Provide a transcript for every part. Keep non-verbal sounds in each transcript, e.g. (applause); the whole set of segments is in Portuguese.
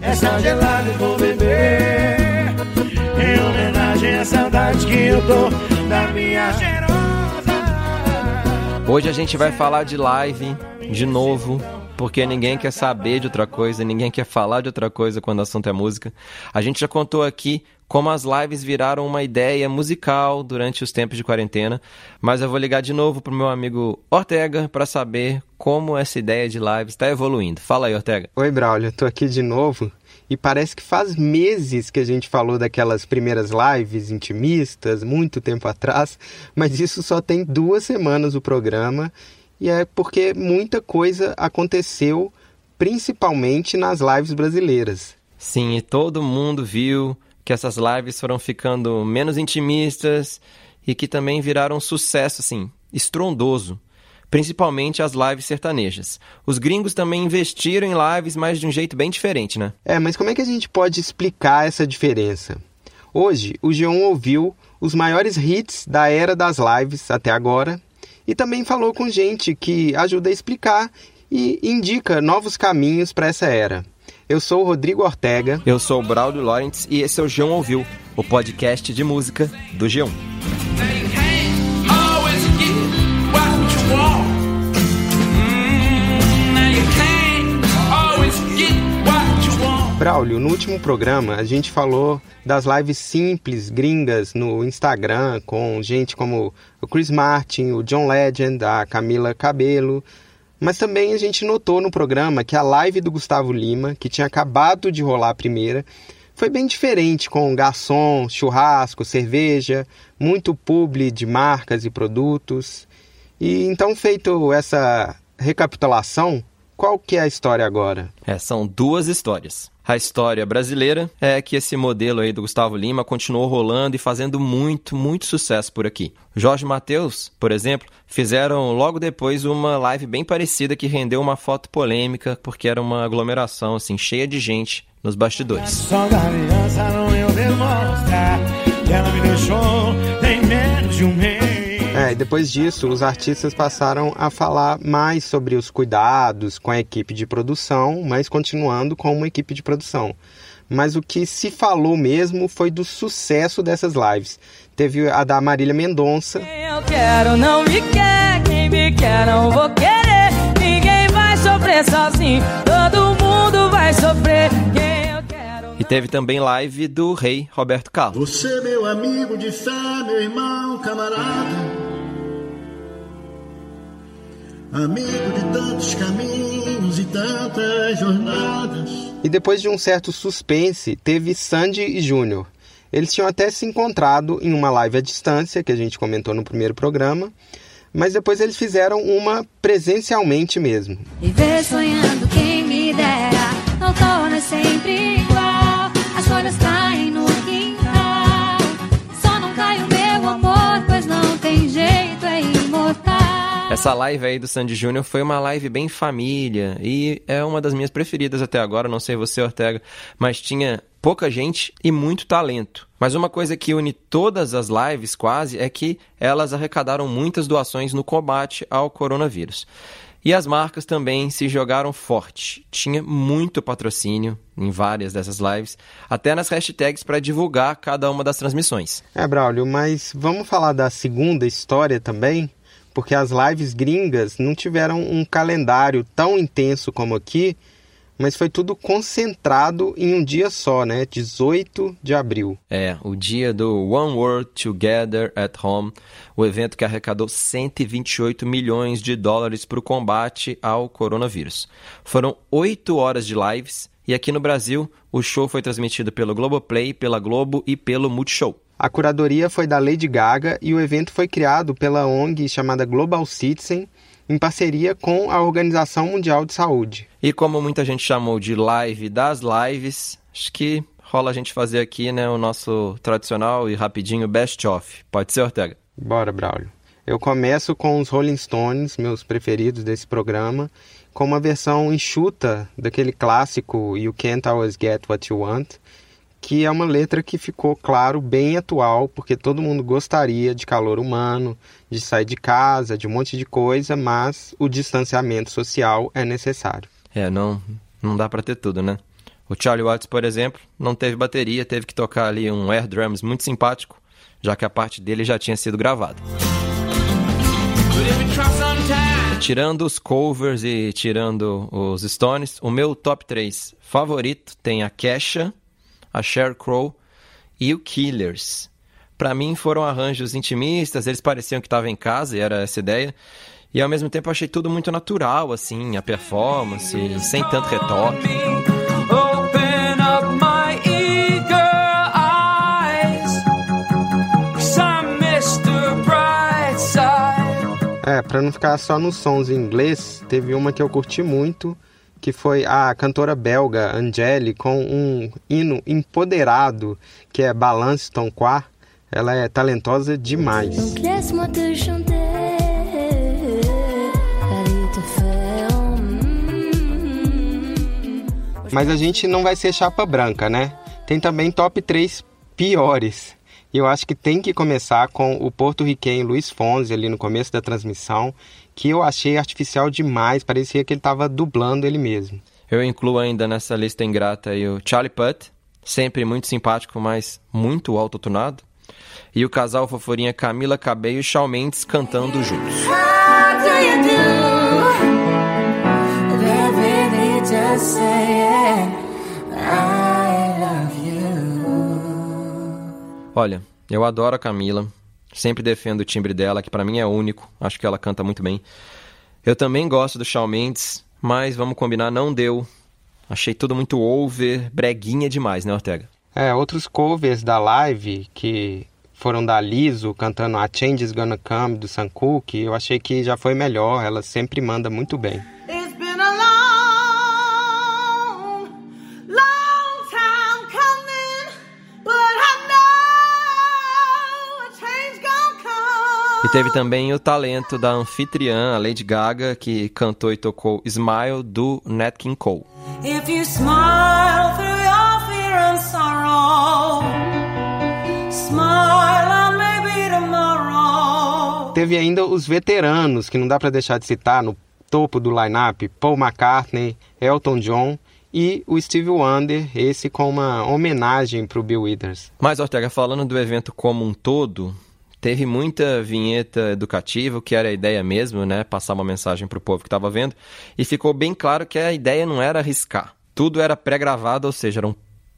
essa gelada eu vou beber. Em homenagem à saudade que eu tô da minha cheirosa. Hoje a gente vai falar de live de novo, porque ninguém quer saber de outra coisa, ninguém quer falar de outra coisa quando o assunto é música. A gente já contou aqui como as lives viraram uma ideia musical durante os tempos de quarentena, mas eu vou ligar de novo pro meu amigo Ortega para saber como essa ideia de lives está evoluindo. Fala aí, Ortega. Oi, Braulio, tô aqui de novo e parece que faz meses que a gente falou daquelas primeiras lives intimistas, muito tempo atrás, mas isso só tem duas semanas o programa e é porque muita coisa aconteceu, principalmente nas lives brasileiras. Sim, e todo mundo viu que essas lives foram ficando menos intimistas e que também viraram um sucesso, assim, estrondoso. Principalmente as lives sertanejas. Os gringos também investiram em lives, mas de um jeito bem diferente, né? É, mas como é que a gente pode explicar essa diferença? Hoje, o G1 ouviu os maiores hits da era das lives até agora e também falou com gente que ajuda a explicar e indica novos caminhos para essa era. Eu sou o Rodrigo Ortega. Eu sou o Braulio Lawrence e esse é o G1 Ouviu, o podcast de música do G1. Braulio, no último programa a gente falou das lives simples, gringas, no Instagram, com gente como o Chris Martin, o John Legend, a Camila Cabelo, mas também a gente notou no programa que a live do Gustavo Lima, que tinha acabado de rolar a primeira, foi bem diferente, com garçom, churrasco, cerveja, muito publi de marcas e produtos. E então, feito essa recapitulação, qual que é a história agora? É, são duas histórias. A história brasileira é que esse modelo aí do Gustavo Lima continuou rolando e fazendo muito, muito sucesso por aqui. Jorge Mateus, por exemplo, fizeram logo depois uma live bem parecida que rendeu uma foto polêmica porque era uma aglomeração assim cheia de gente nos bastidores. É, e depois disso, os artistas passaram a falar mais sobre os cuidados com a equipe de produção, mas continuando com uma equipe de produção. Mas o que se falou mesmo foi do sucesso dessas lives. Teve a da Marília Mendonça. Quem eu quero não me quer, quem me quer não vou querer. Ninguém vai sofrer sozinho, todo mundo vai sofrer. Quem eu quero. E teve também live do rei Roberto Carlos. Você, meu amigo de fé, meu irmão, camarada. Amigo de tantos caminhos e tantas jornadas. E depois de um certo suspense, teve Sandy e Júnior. Eles tinham até se encontrado em uma live à distância, que a gente comentou no primeiro programa, mas depois eles fizeram uma presencialmente mesmo. Viver sonhando quem me dera, outono é sempre Essa live aí do Sandy Júnior foi uma live bem família e é uma das minhas preferidas até agora, não sei você, Ortega, mas tinha pouca gente e muito talento. Mas uma coisa que une todas as lives quase é que elas arrecadaram muitas doações no combate ao coronavírus. E as marcas também se jogaram forte. Tinha muito patrocínio em várias dessas lives, até nas hashtags para divulgar cada uma das transmissões. É, Braulio, mas vamos falar da segunda história também? Porque as lives gringas não tiveram um calendário tão intenso como aqui, mas foi tudo concentrado em um dia só, né? 18 de abril. É, o dia do One World Together at Home, o evento que arrecadou 128 milhões de dólares para o combate ao coronavírus. Foram oito horas de lives e aqui no Brasil o show foi transmitido pelo Globoplay, pela Globo e pelo Multishow. A curadoria foi da Lady Gaga e o evento foi criado pela ONG chamada Global Citizen, em parceria com a Organização Mundial de Saúde. E como muita gente chamou de live das lives, acho que rola a gente fazer aqui né, o nosso tradicional e rapidinho best of. Pode ser, Ortega? Bora, Braulio. Eu começo com os Rolling Stones, meus preferidos desse programa, com uma versão enxuta daquele clássico You Can't Always Get What You Want, que é uma letra que ficou, claro, bem atual, porque todo mundo gostaria de calor humano, de sair de casa, de um monte de coisa, mas o distanciamento social é necessário. É, não, não dá para ter tudo, né? O Charlie Watts, por exemplo, não teve bateria, teve que tocar ali um air drums muito simpático, já que a parte dele já tinha sido gravada. Tirando os covers e tirando os Stones, o meu top 3 favorito tem a Kesha, a Sheryl Crow e o Killers. Para mim foram arranjos intimistas, eles pareciam que estavam em casa e era essa ideia. E ao mesmo tempo eu achei tudo muito natural, assim, a performance, sem tanto retoque. É, pra não ficar só nos sons em inglês, teve uma que eu curti muito, que foi a cantora belga Angèle com um hino empoderado, que é Balance Ton. Ela é talentosa demais. Mas a gente não vai ser chapa branca, né? Tem também top 3 piores. E eu acho que tem que começar com o porto-riquenho Luiz Fonzi ali no começo da transmissão, que eu achei artificial demais, parecia que ele estava dublando ele mesmo. Eu incluo ainda nessa lista ingrata aí o Charlie Putt, sempre muito simpático, mas muito autotunado. E o casal foforinha Camila Cabello e Shawn Mendes cantando juntos. Olha, eu adoro a Camila. Sempre defendo o timbre dela, que para mim é único. Acho que ela canta muito bem. Eu também gosto do Shawn Mendes, mas vamos combinar, não deu. Achei tudo muito over, breguinha demais, né, Ortega? É, outros covers da live que foram da Liso cantando A Change is Gonna Come do Sam Cooke, eu achei que já foi melhor, ela sempre manda muito bem. E teve também o talento da anfitriã, a Lady Gaga, que cantou e tocou Smile do Nat King Cole. If you smile through your fear and sorrow, smile and maybe tomorrow. Teve ainda os veteranos, que não dá para deixar de citar no topo do line-up, Paul McCartney, Elton John e o Steve Wonder, esse com uma homenagem para o Bill Withers. Mas, Ortega, falando do evento como um todo, Teve muita vinheta educativa, que era a ideia mesmo, né? Passar uma mensagem para o povo que estava vendo. E ficou bem claro que a ideia não era arriscar. Tudo era pré-gravado, ou seja, eram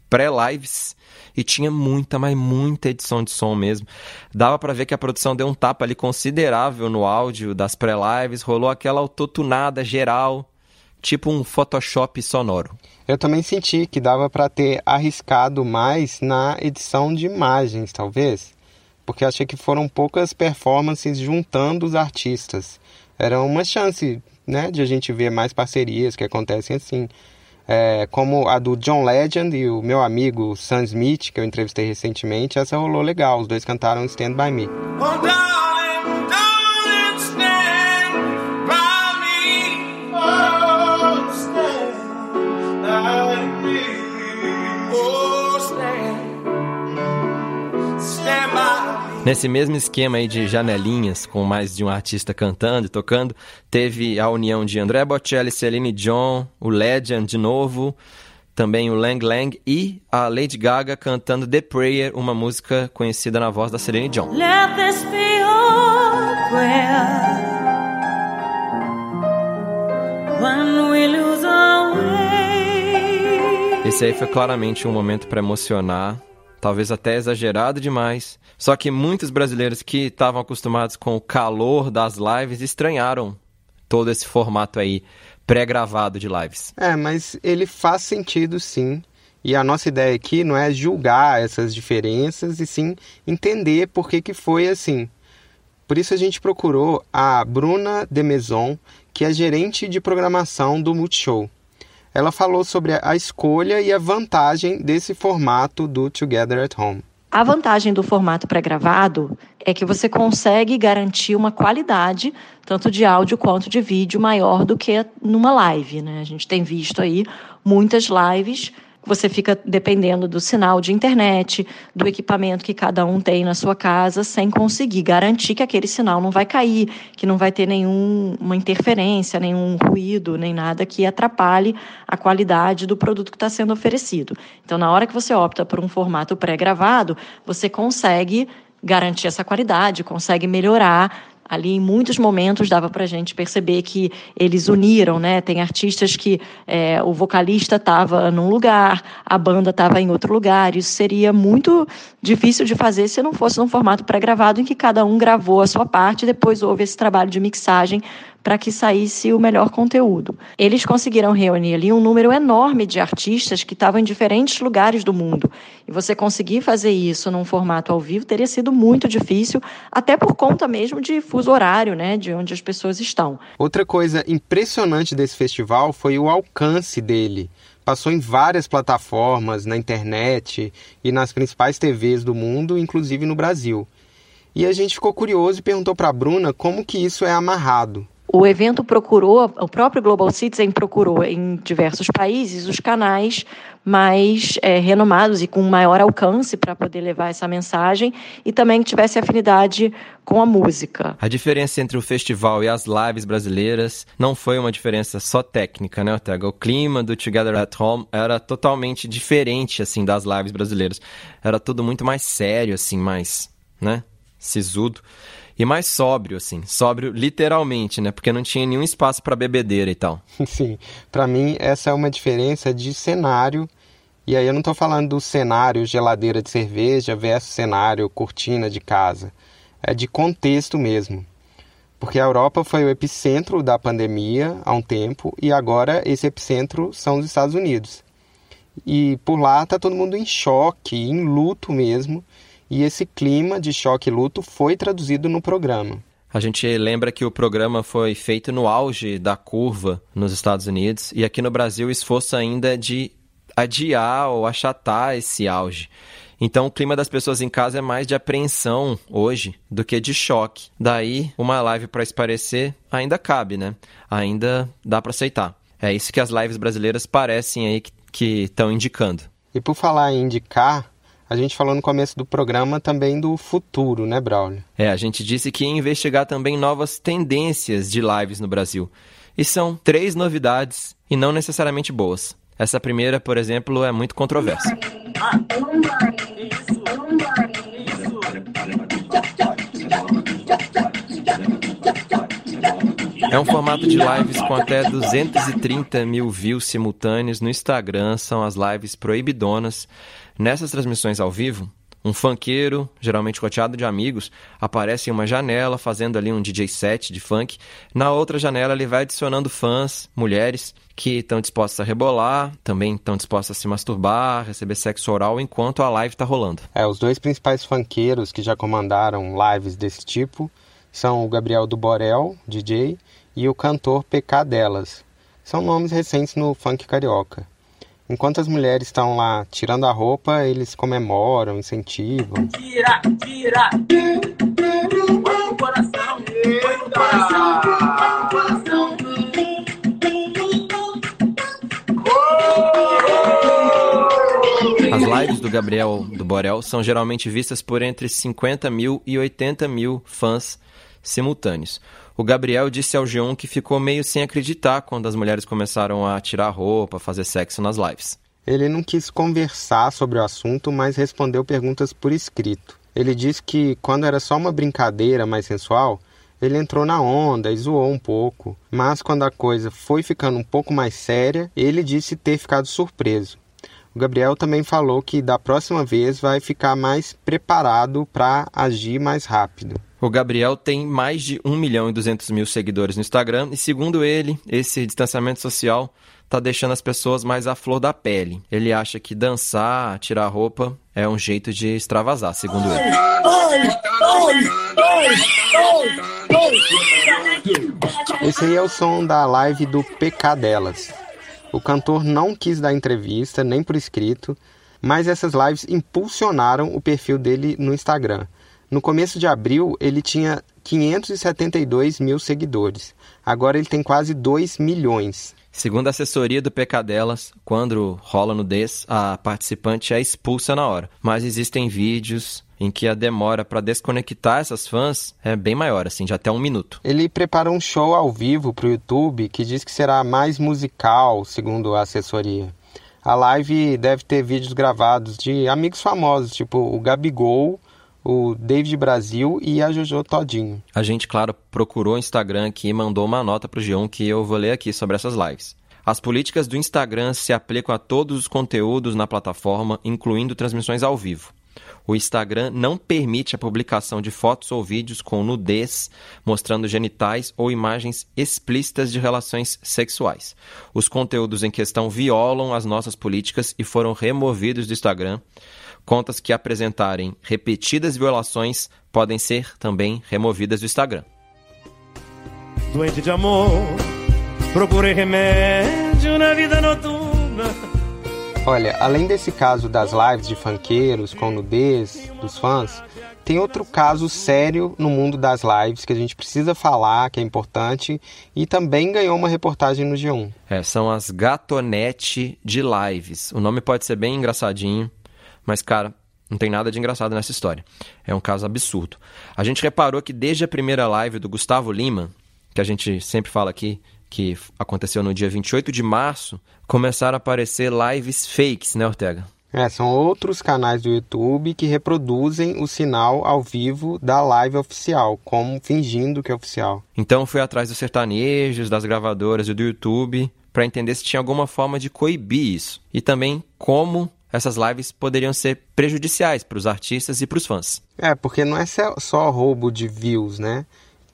pré-lives e tinha muita, mas muita edição de som mesmo. Dava para ver que a produção deu um tapa ali considerável no áudio das pré-lives, rolou aquela autotunada geral, tipo um Photoshop sonoro. Eu também senti que dava para ter arriscado mais na edição de imagens, talvez porque achei que foram poucas performances juntando os artistas. Era uma chance né, de a gente ver mais parcerias que acontecem assim. É, como a do John Legend e o meu amigo Sam Smith, que eu entrevistei recentemente, essa rolou legal. Os dois cantaram Stand By Me. Nesse mesmo esquema aí de janelinhas, com mais de um artista cantando e tocando, teve a união de André Bocelli, Celine Dion, o Legend de novo, também o Lang Lang e a Lady Gaga cantando The Prayer, uma música conhecida na voz da Celine Dion. Let this be your prayer. When we lose our way. Esse aí foi claramente um momento para emocionar talvez até exagerado demais. Só que muitos brasileiros que estavam acostumados com o calor das lives estranharam todo esse formato aí pré-gravado de lives. É, mas ele faz sentido sim. E a nossa ideia aqui não é julgar essas diferenças e sim entender por que, que foi assim. Por isso a gente procurou a Bruna de Maison, que é gerente de programação do Multishow ela falou sobre a escolha e a vantagem desse formato do Together at Home. A vantagem do formato pré-gravado é que você consegue garantir uma qualidade, tanto de áudio quanto de vídeo, maior do que numa live. Né? A gente tem visto aí muitas lives você fica dependendo do sinal de internet, do equipamento que cada um tem na sua casa, sem conseguir garantir que aquele sinal não vai cair, que não vai ter nenhuma interferência, nenhum ruído, nem nada que atrapalhe a qualidade do produto que está sendo oferecido. Então, na hora que você opta por um formato pré-gravado, você consegue garantir essa qualidade, consegue melhorar ali em muitos momentos dava para a gente perceber que eles uniram, né? Tem artistas que é, o vocalista estava num lugar, a banda estava em outro lugar. Isso seria muito difícil de fazer se não fosse num formato pré-gravado em que cada um gravou a sua parte e depois houve esse trabalho de mixagem para que saísse o melhor conteúdo. Eles conseguiram reunir ali um número enorme de artistas que estavam em diferentes lugares do mundo. E você conseguir fazer isso num formato ao vivo teria sido muito difícil, até por conta mesmo de horário, né, de onde as pessoas estão. Outra coisa impressionante desse festival foi o alcance dele passou em várias plataformas, na internet e nas principais TVs do mundo, inclusive no Brasil. E a gente ficou curioso e perguntou para a Bruna como que isso é amarrado. O evento procurou, o próprio Global Citizen procurou em diversos países os canais mais é, renomados e com maior alcance para poder levar essa mensagem e também que tivesse afinidade com a música. A diferença entre o festival e as lives brasileiras não foi uma diferença só técnica, né, Ortega? O clima do Together at Home era totalmente diferente, assim, das lives brasileiras. Era tudo muito mais sério, assim, mais, né, sisudo e mais sóbrio, assim. Sóbrio literalmente, né? Porque não tinha nenhum espaço para bebedeira e tal. (laughs) Sim, para mim essa é uma diferença de cenário. E aí eu não estou falando do cenário geladeira de cerveja versus cenário cortina de casa. É de contexto mesmo. Porque a Europa foi o epicentro da pandemia há um tempo e agora esse epicentro são os Estados Unidos. E por lá está todo mundo em choque, em luto mesmo e esse clima de choque e luto foi traduzido no programa. A gente lembra que o programa foi feito no auge da curva nos Estados Unidos e aqui no Brasil o esforço ainda é de adiar ou achatar esse auge. Então o clima das pessoas em casa é mais de apreensão hoje do que de choque. Daí, uma live para esparecer ainda cabe, né? Ainda dá para aceitar. É isso que as lives brasileiras parecem aí que estão indicando. E por falar em indicar, a gente falou no começo do programa também do futuro, né, Braulio? É, a gente disse que ia investigar também novas tendências de lives no Brasil. E são três novidades e não necessariamente boas. Essa primeira, por exemplo, é muito controversa. É um formato de lives com até 230 mil views simultâneos no Instagram, são as lives proibidonas. Nessas transmissões ao vivo, um funkeiro, geralmente roteado de amigos, aparece em uma janela fazendo ali um DJ set de funk. Na outra janela ele vai adicionando fãs, mulheres, que estão dispostas a rebolar, também estão dispostas a se masturbar, receber sexo oral enquanto a live está rolando. É, os dois principais funkeiros que já comandaram lives desse tipo são o Gabriel do Borel, DJ, e o cantor PK Delas. São nomes recentes no funk carioca. Enquanto as mulheres estão lá tirando a roupa, eles comemoram, incentivam. Tira, tira! Põe no coração, põe no coração, põe no coração. As lives do Gabriel do Borel são geralmente vistas por entre 50 mil e 80 mil fãs simultâneos. O Gabriel disse ao G1 que ficou meio sem acreditar quando as mulheres começaram a tirar roupa, fazer sexo nas lives. Ele não quis conversar sobre o assunto, mas respondeu perguntas por escrito. Ele disse que quando era só uma brincadeira mais sensual, ele entrou na onda e zoou um pouco, mas quando a coisa foi ficando um pouco mais séria, ele disse ter ficado surpreso. O Gabriel também falou que da próxima vez vai ficar mais preparado para agir mais rápido. O Gabriel tem mais de 1 milhão e 200 mil seguidores no Instagram e, segundo ele, esse distanciamento social está deixando as pessoas mais à flor da pele. Ele acha que dançar, tirar roupa é um jeito de extravasar, segundo ele. Esse aí é o som da live do PK delas. O cantor não quis dar entrevista, nem por escrito, mas essas lives impulsionaram o perfil dele no Instagram. No começo de abril, ele tinha 572 mil seguidores. Agora ele tem quase 2 milhões. Segundo a assessoria do Pecadelas, quando rola nudez, a participante é expulsa na hora. Mas existem vídeos em que a demora para desconectar essas fãs é bem maior, assim, de até um minuto. Ele prepara um show ao vivo para o YouTube que diz que será mais musical, segundo a assessoria. A live deve ter vídeos gravados de amigos famosos, tipo o Gabigol, o David Brasil e a Jojo Todinho. A gente, claro, procurou o Instagram aqui e mandou uma nota para o G1 que eu vou ler aqui sobre essas lives. As políticas do Instagram se aplicam a todos os conteúdos na plataforma, incluindo transmissões ao vivo. O Instagram não permite a publicação de fotos ou vídeos com nudez, mostrando genitais ou imagens explícitas de relações sexuais. Os conteúdos em questão violam as nossas políticas e foram removidos do Instagram. Contas que apresentarem repetidas violações podem ser também removidas do Instagram. Doente de amor, procurei remédio na vida noturna. Olha, além desse caso das lives de funkeiros com nudez dos fãs, tem outro caso sério no mundo das lives que a gente precisa falar, que é importante, e também ganhou uma reportagem no G1. É, são as gatonete de lives. O nome pode ser bem engraçadinho, mas, cara, não tem nada de engraçado nessa história. É um caso absurdo. A gente reparou que desde a primeira live do Gustavo Lima, que a gente sempre fala aqui, que aconteceu no dia 28 de março, começaram a aparecer lives fakes, né, Ortega? É, são outros canais do YouTube que reproduzem o sinal ao vivo da live oficial, como fingindo que é oficial. Então fui atrás dos sertanejos, das gravadoras e do YouTube para entender se tinha alguma forma de coibir isso e também como essas lives poderiam ser prejudiciais para os artistas e para os fãs. É, porque não é só roubo de views, né?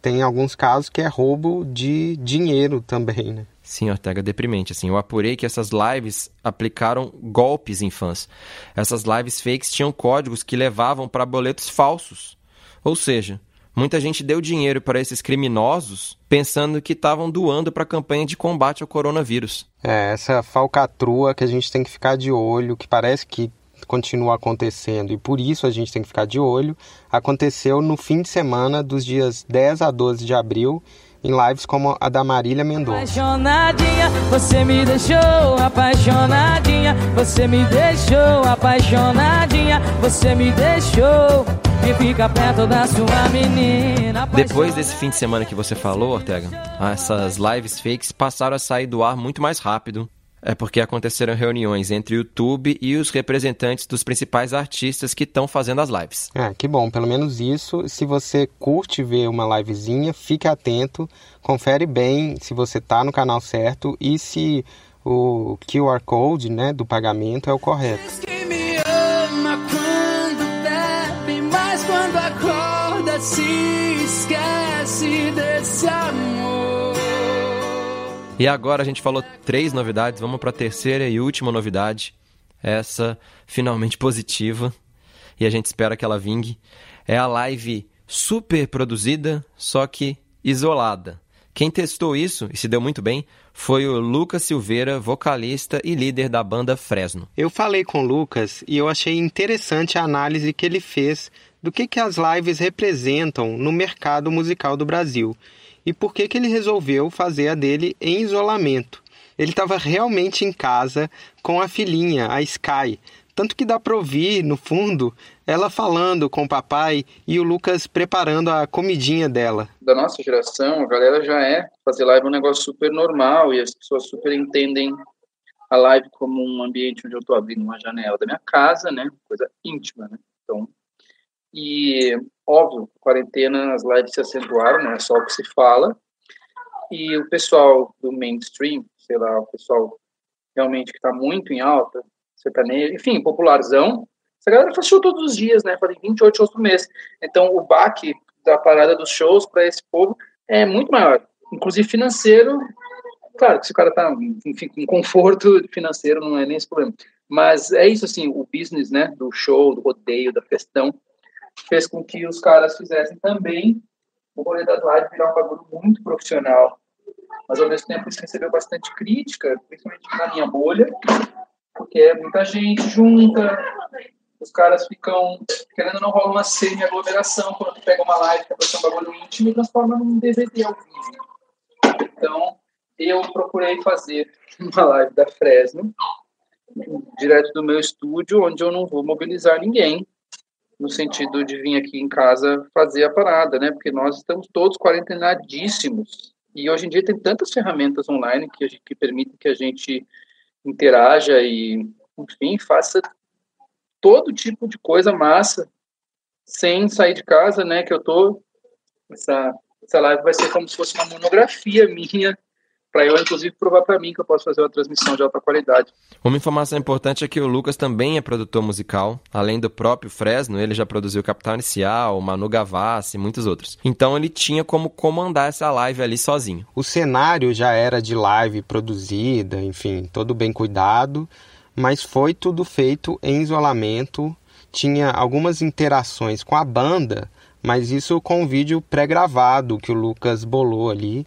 tem alguns casos que é roubo de dinheiro também, né? Sim, Ortega, deprimente. Assim, eu apurei que essas lives aplicaram golpes em fãs. Essas lives fakes tinham códigos que levavam para boletos falsos. Ou seja, muita gente deu dinheiro para esses criminosos pensando que estavam doando para a campanha de combate ao coronavírus. É, essa falcatrua que a gente tem que ficar de olho, que parece que continua acontecendo e por isso a gente tem que ficar de olho, aconteceu no fim de semana dos dias 10 a 12 de abril em lives como a da Marília Mendonça. Apaixonadinha, você me deixou apaixonadinha, você me deixou apaixonadinha, você me deixou e fica perto da sua menina. Depois desse fim de semana que você falou, Ortega, essas lives fakes passaram a sair do ar muito mais rápido é porque aconteceram reuniões entre o YouTube e os representantes dos principais artistas que estão fazendo as lives. É, que bom, pelo menos isso. Se você curte ver uma livezinha, fique atento, confere bem se você está no canal certo e se o QR Code né, do pagamento é o correto. Diz me ama quando bebe, mas quando acorda se E agora a gente falou três novidades, vamos para a terceira e última novidade. Essa finalmente positiva e a gente espera que ela vingue. É a live super produzida, só que isolada. Quem testou isso e se deu muito bem foi o Lucas Silveira, vocalista e líder da banda Fresno. Eu falei com o Lucas e eu achei interessante a análise que ele fez do que, que as lives representam no mercado musical do Brasil e por que, que ele resolveu fazer a dele em isolamento. Ele estava realmente em casa com a filhinha, a Sky. Tanto que dá para ouvir, no fundo, ela falando com o papai e o Lucas preparando a comidinha dela. Da nossa geração, a galera já é fazer live um negócio super normal e as pessoas super entendem a live como um ambiente onde eu estou abrindo uma janela da minha casa, né? Coisa íntima, né? Então, e, óbvio, quarentena, as lives se acentuaram, não é só o que se fala. E o pessoal do mainstream, sei lá, o pessoal realmente que está muito em alta, sertanejo, enfim, popularzão, essa galera faz show todos os dias, né? Fazem 28 shows por mês. Então, o baque da parada dos shows para esse povo é muito maior. Inclusive financeiro, claro que se o cara tá, enfim, com conforto financeiro, não é nem esse problema. Mas é isso, assim, o business, né? Do show, do rodeio, da festão, fez com que os caras fizessem também o rolê das lives virar um bagulho muito profissional. Mas ao mesmo tempo isso recebeu bastante crítica, principalmente na minha bolha, porque é muita gente junta, os caras ficam querendo ou não rola uma semi-aglomeração quando tu pega uma live que é ser um bagulho íntimo e transforma num DVD ao vivo. Então, eu procurei fazer (laughs) uma live da Fresno, direto do meu estúdio, onde eu não vou mobilizar ninguém, no sentido de vir aqui em casa fazer a parada, né? Porque nós estamos todos quarentenadíssimos. E hoje em dia tem tantas ferramentas online que, gente, que permitem que a gente interaja e, enfim, faça todo tipo de coisa massa sem sair de casa, né? Que eu tô essa essa live vai ser como se fosse uma monografia minha para eu, inclusive, provar para mim que eu posso fazer uma transmissão de alta qualidade. Uma informação importante é que o Lucas também é produtor musical. Além do próprio Fresno, ele já produziu Capital Inicial, Manu Gavassi e muitos outros. Então ele tinha como comandar essa live ali sozinho. O cenário já era de live produzida, enfim, todo bem cuidado, mas foi tudo feito em isolamento. Tinha algumas interações com a banda, mas isso com um vídeo pré-gravado que o Lucas bolou ali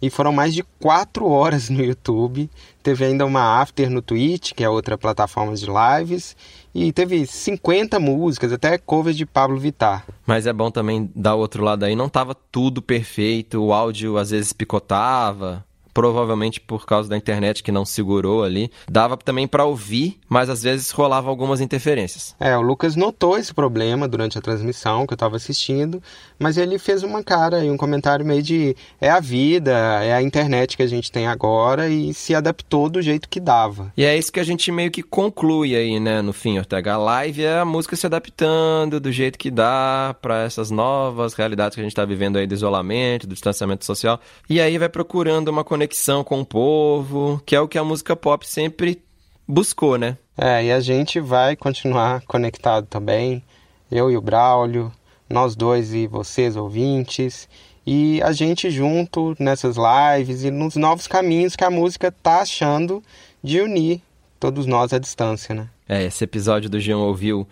e foram mais de quatro horas no YouTube. Teve ainda uma after no Twitch, que é outra plataforma de lives, e teve 50 músicas, até covers de Pablo Vittar. Mas é bom também dar o outro lado aí, não tava tudo perfeito, o áudio às vezes picotava, provavelmente por causa da internet que não segurou ali. Dava também para ouvir, mas às vezes rolava algumas interferências. É, o Lucas notou esse problema durante a transmissão que eu estava assistindo, mas ele fez uma cara e um comentário meio de é a vida, é a internet que a gente tem agora e se adaptou do jeito que dava. E é isso que a gente meio que conclui aí, né, no fim, Ortega. A live é a música se adaptando do jeito que dá para essas novas realidades que a gente está vivendo aí do isolamento, do distanciamento social. E aí vai procurando uma conexão conexão com o povo, que é o que a música pop sempre buscou, né? É, e a gente vai continuar conectado também, eu e o Braulio, nós dois e vocês ouvintes, e a gente junto nessas lives e nos novos caminhos que a música tá achando de unir todos nós à distância, né? É, esse episódio do Jean ouviu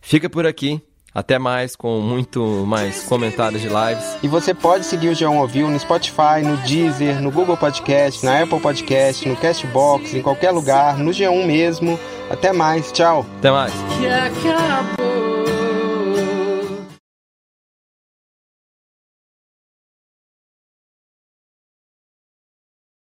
fica por aqui. Até mais, com muito mais comentários de lives. E você pode seguir o João Ouviu no Spotify, no Deezer, no Google Podcast, na Apple Podcast, no Castbox, em qualquer lugar, no G1 mesmo. Até mais, tchau. Até mais.